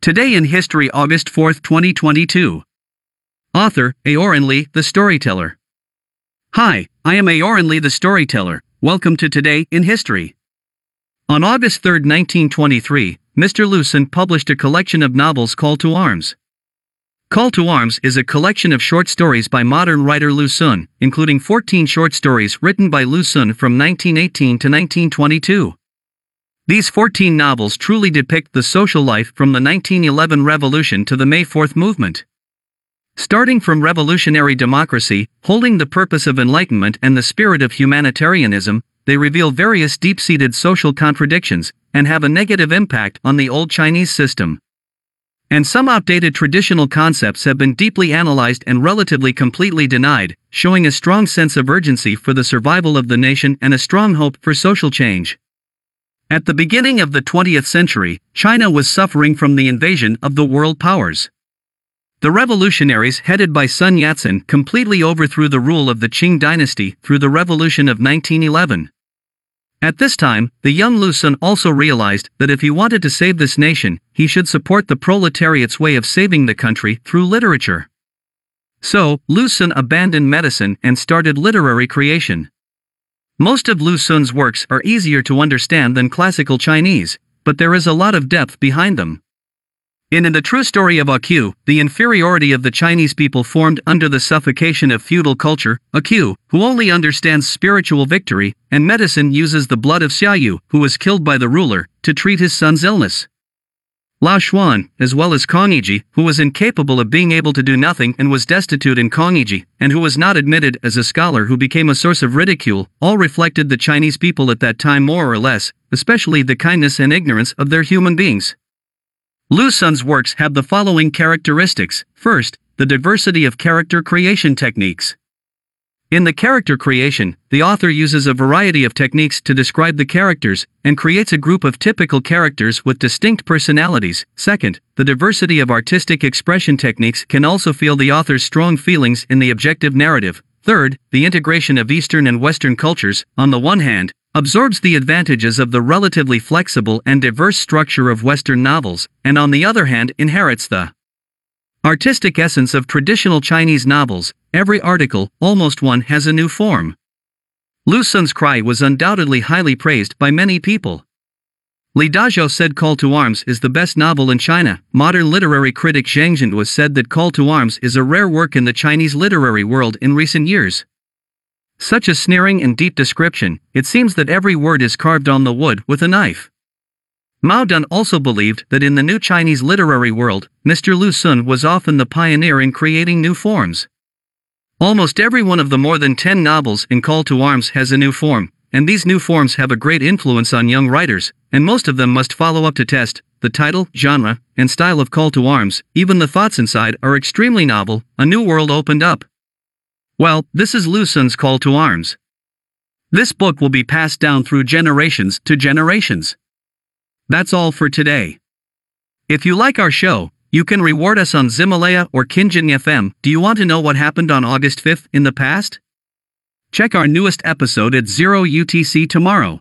Today in History, August 4, 2022. Author, Aoran Lee, the Storyteller. Hi, I am Aoran Lee, the Storyteller. Welcome to Today in History. On August 3, 1923, Mr. Lu Xun published a collection of novels called To Arms. Call to Arms is a collection of short stories by modern writer Lu Xun, including 14 short stories written by Lu Xun from 1918 to 1922. These 14 novels truly depict the social life from the 1911 revolution to the May 4th movement. Starting from revolutionary democracy, holding the purpose of enlightenment and the spirit of humanitarianism, they reveal various deep seated social contradictions and have a negative impact on the old Chinese system. And some outdated traditional concepts have been deeply analyzed and relatively completely denied, showing a strong sense of urgency for the survival of the nation and a strong hope for social change. At the beginning of the 20th century, China was suffering from the invasion of the world powers. The revolutionaries headed by Sun Yat-sen completely overthrew the rule of the Qing dynasty through the revolution of 1911. At this time, the young Lu Xun also realized that if he wanted to save this nation, he should support the proletariat's way of saving the country through literature. So, Lu Xun abandoned medicine and started literary creation. Most of Lu Xun's works are easier to understand than classical Chinese, but there is a lot of depth behind them. In In the True Story of A the inferiority of the Chinese people formed under the suffocation of feudal culture, A who only understands spiritual victory, and medicine uses the blood of Xia Yu, who was killed by the ruler, to treat his son's illness. Lao Xuan, as well as Kong Yiji, who was incapable of being able to do nothing and was destitute in Kong Yiji, and who was not admitted as a scholar who became a source of ridicule, all reflected the Chinese people at that time more or less, especially the kindness and ignorance of their human beings. Lu Xun's works have the following characteristics. First, the diversity of character creation techniques. In the character creation, the author uses a variety of techniques to describe the characters and creates a group of typical characters with distinct personalities. Second, the diversity of artistic expression techniques can also feel the author's strong feelings in the objective narrative. Third, the integration of Eastern and Western cultures, on the one hand, absorbs the advantages of the relatively flexible and diverse structure of Western novels, and on the other hand, inherits the artistic essence of traditional Chinese novels, every article, almost one, has a new form. Lu Xun's Cry was undoubtedly highly praised by many people. Li Dazhao said Call to Arms is the best novel in China. Modern literary critic Zheng Zhenduo said that Call to Arms is a rare work in the Chinese literary world in recent years. Such a sneering and deep description, it seems that every word is carved on the wood with a knife. Mao Dun also believed that in the new Chinese literary world, Mr. Lu Xun was often the pioneer in creating new forms. Almost every one of the more than 10 novels in Call to Arms has a new form, and these new forms have a great influence on young writers, and most of them must follow up to test the title, genre, and style of Call to Arms, even the thoughts inside are extremely novel, a new world opened up. Well, this is Lu Xun's Call to Arms. This book will be passed down through generations to generations. That's all for today. If you like our show, you can reward us on Ximalaya or Qingting FM. Do you want to know what happened on August 5th in the past? Check our newest episode at 0 UTC tomorrow.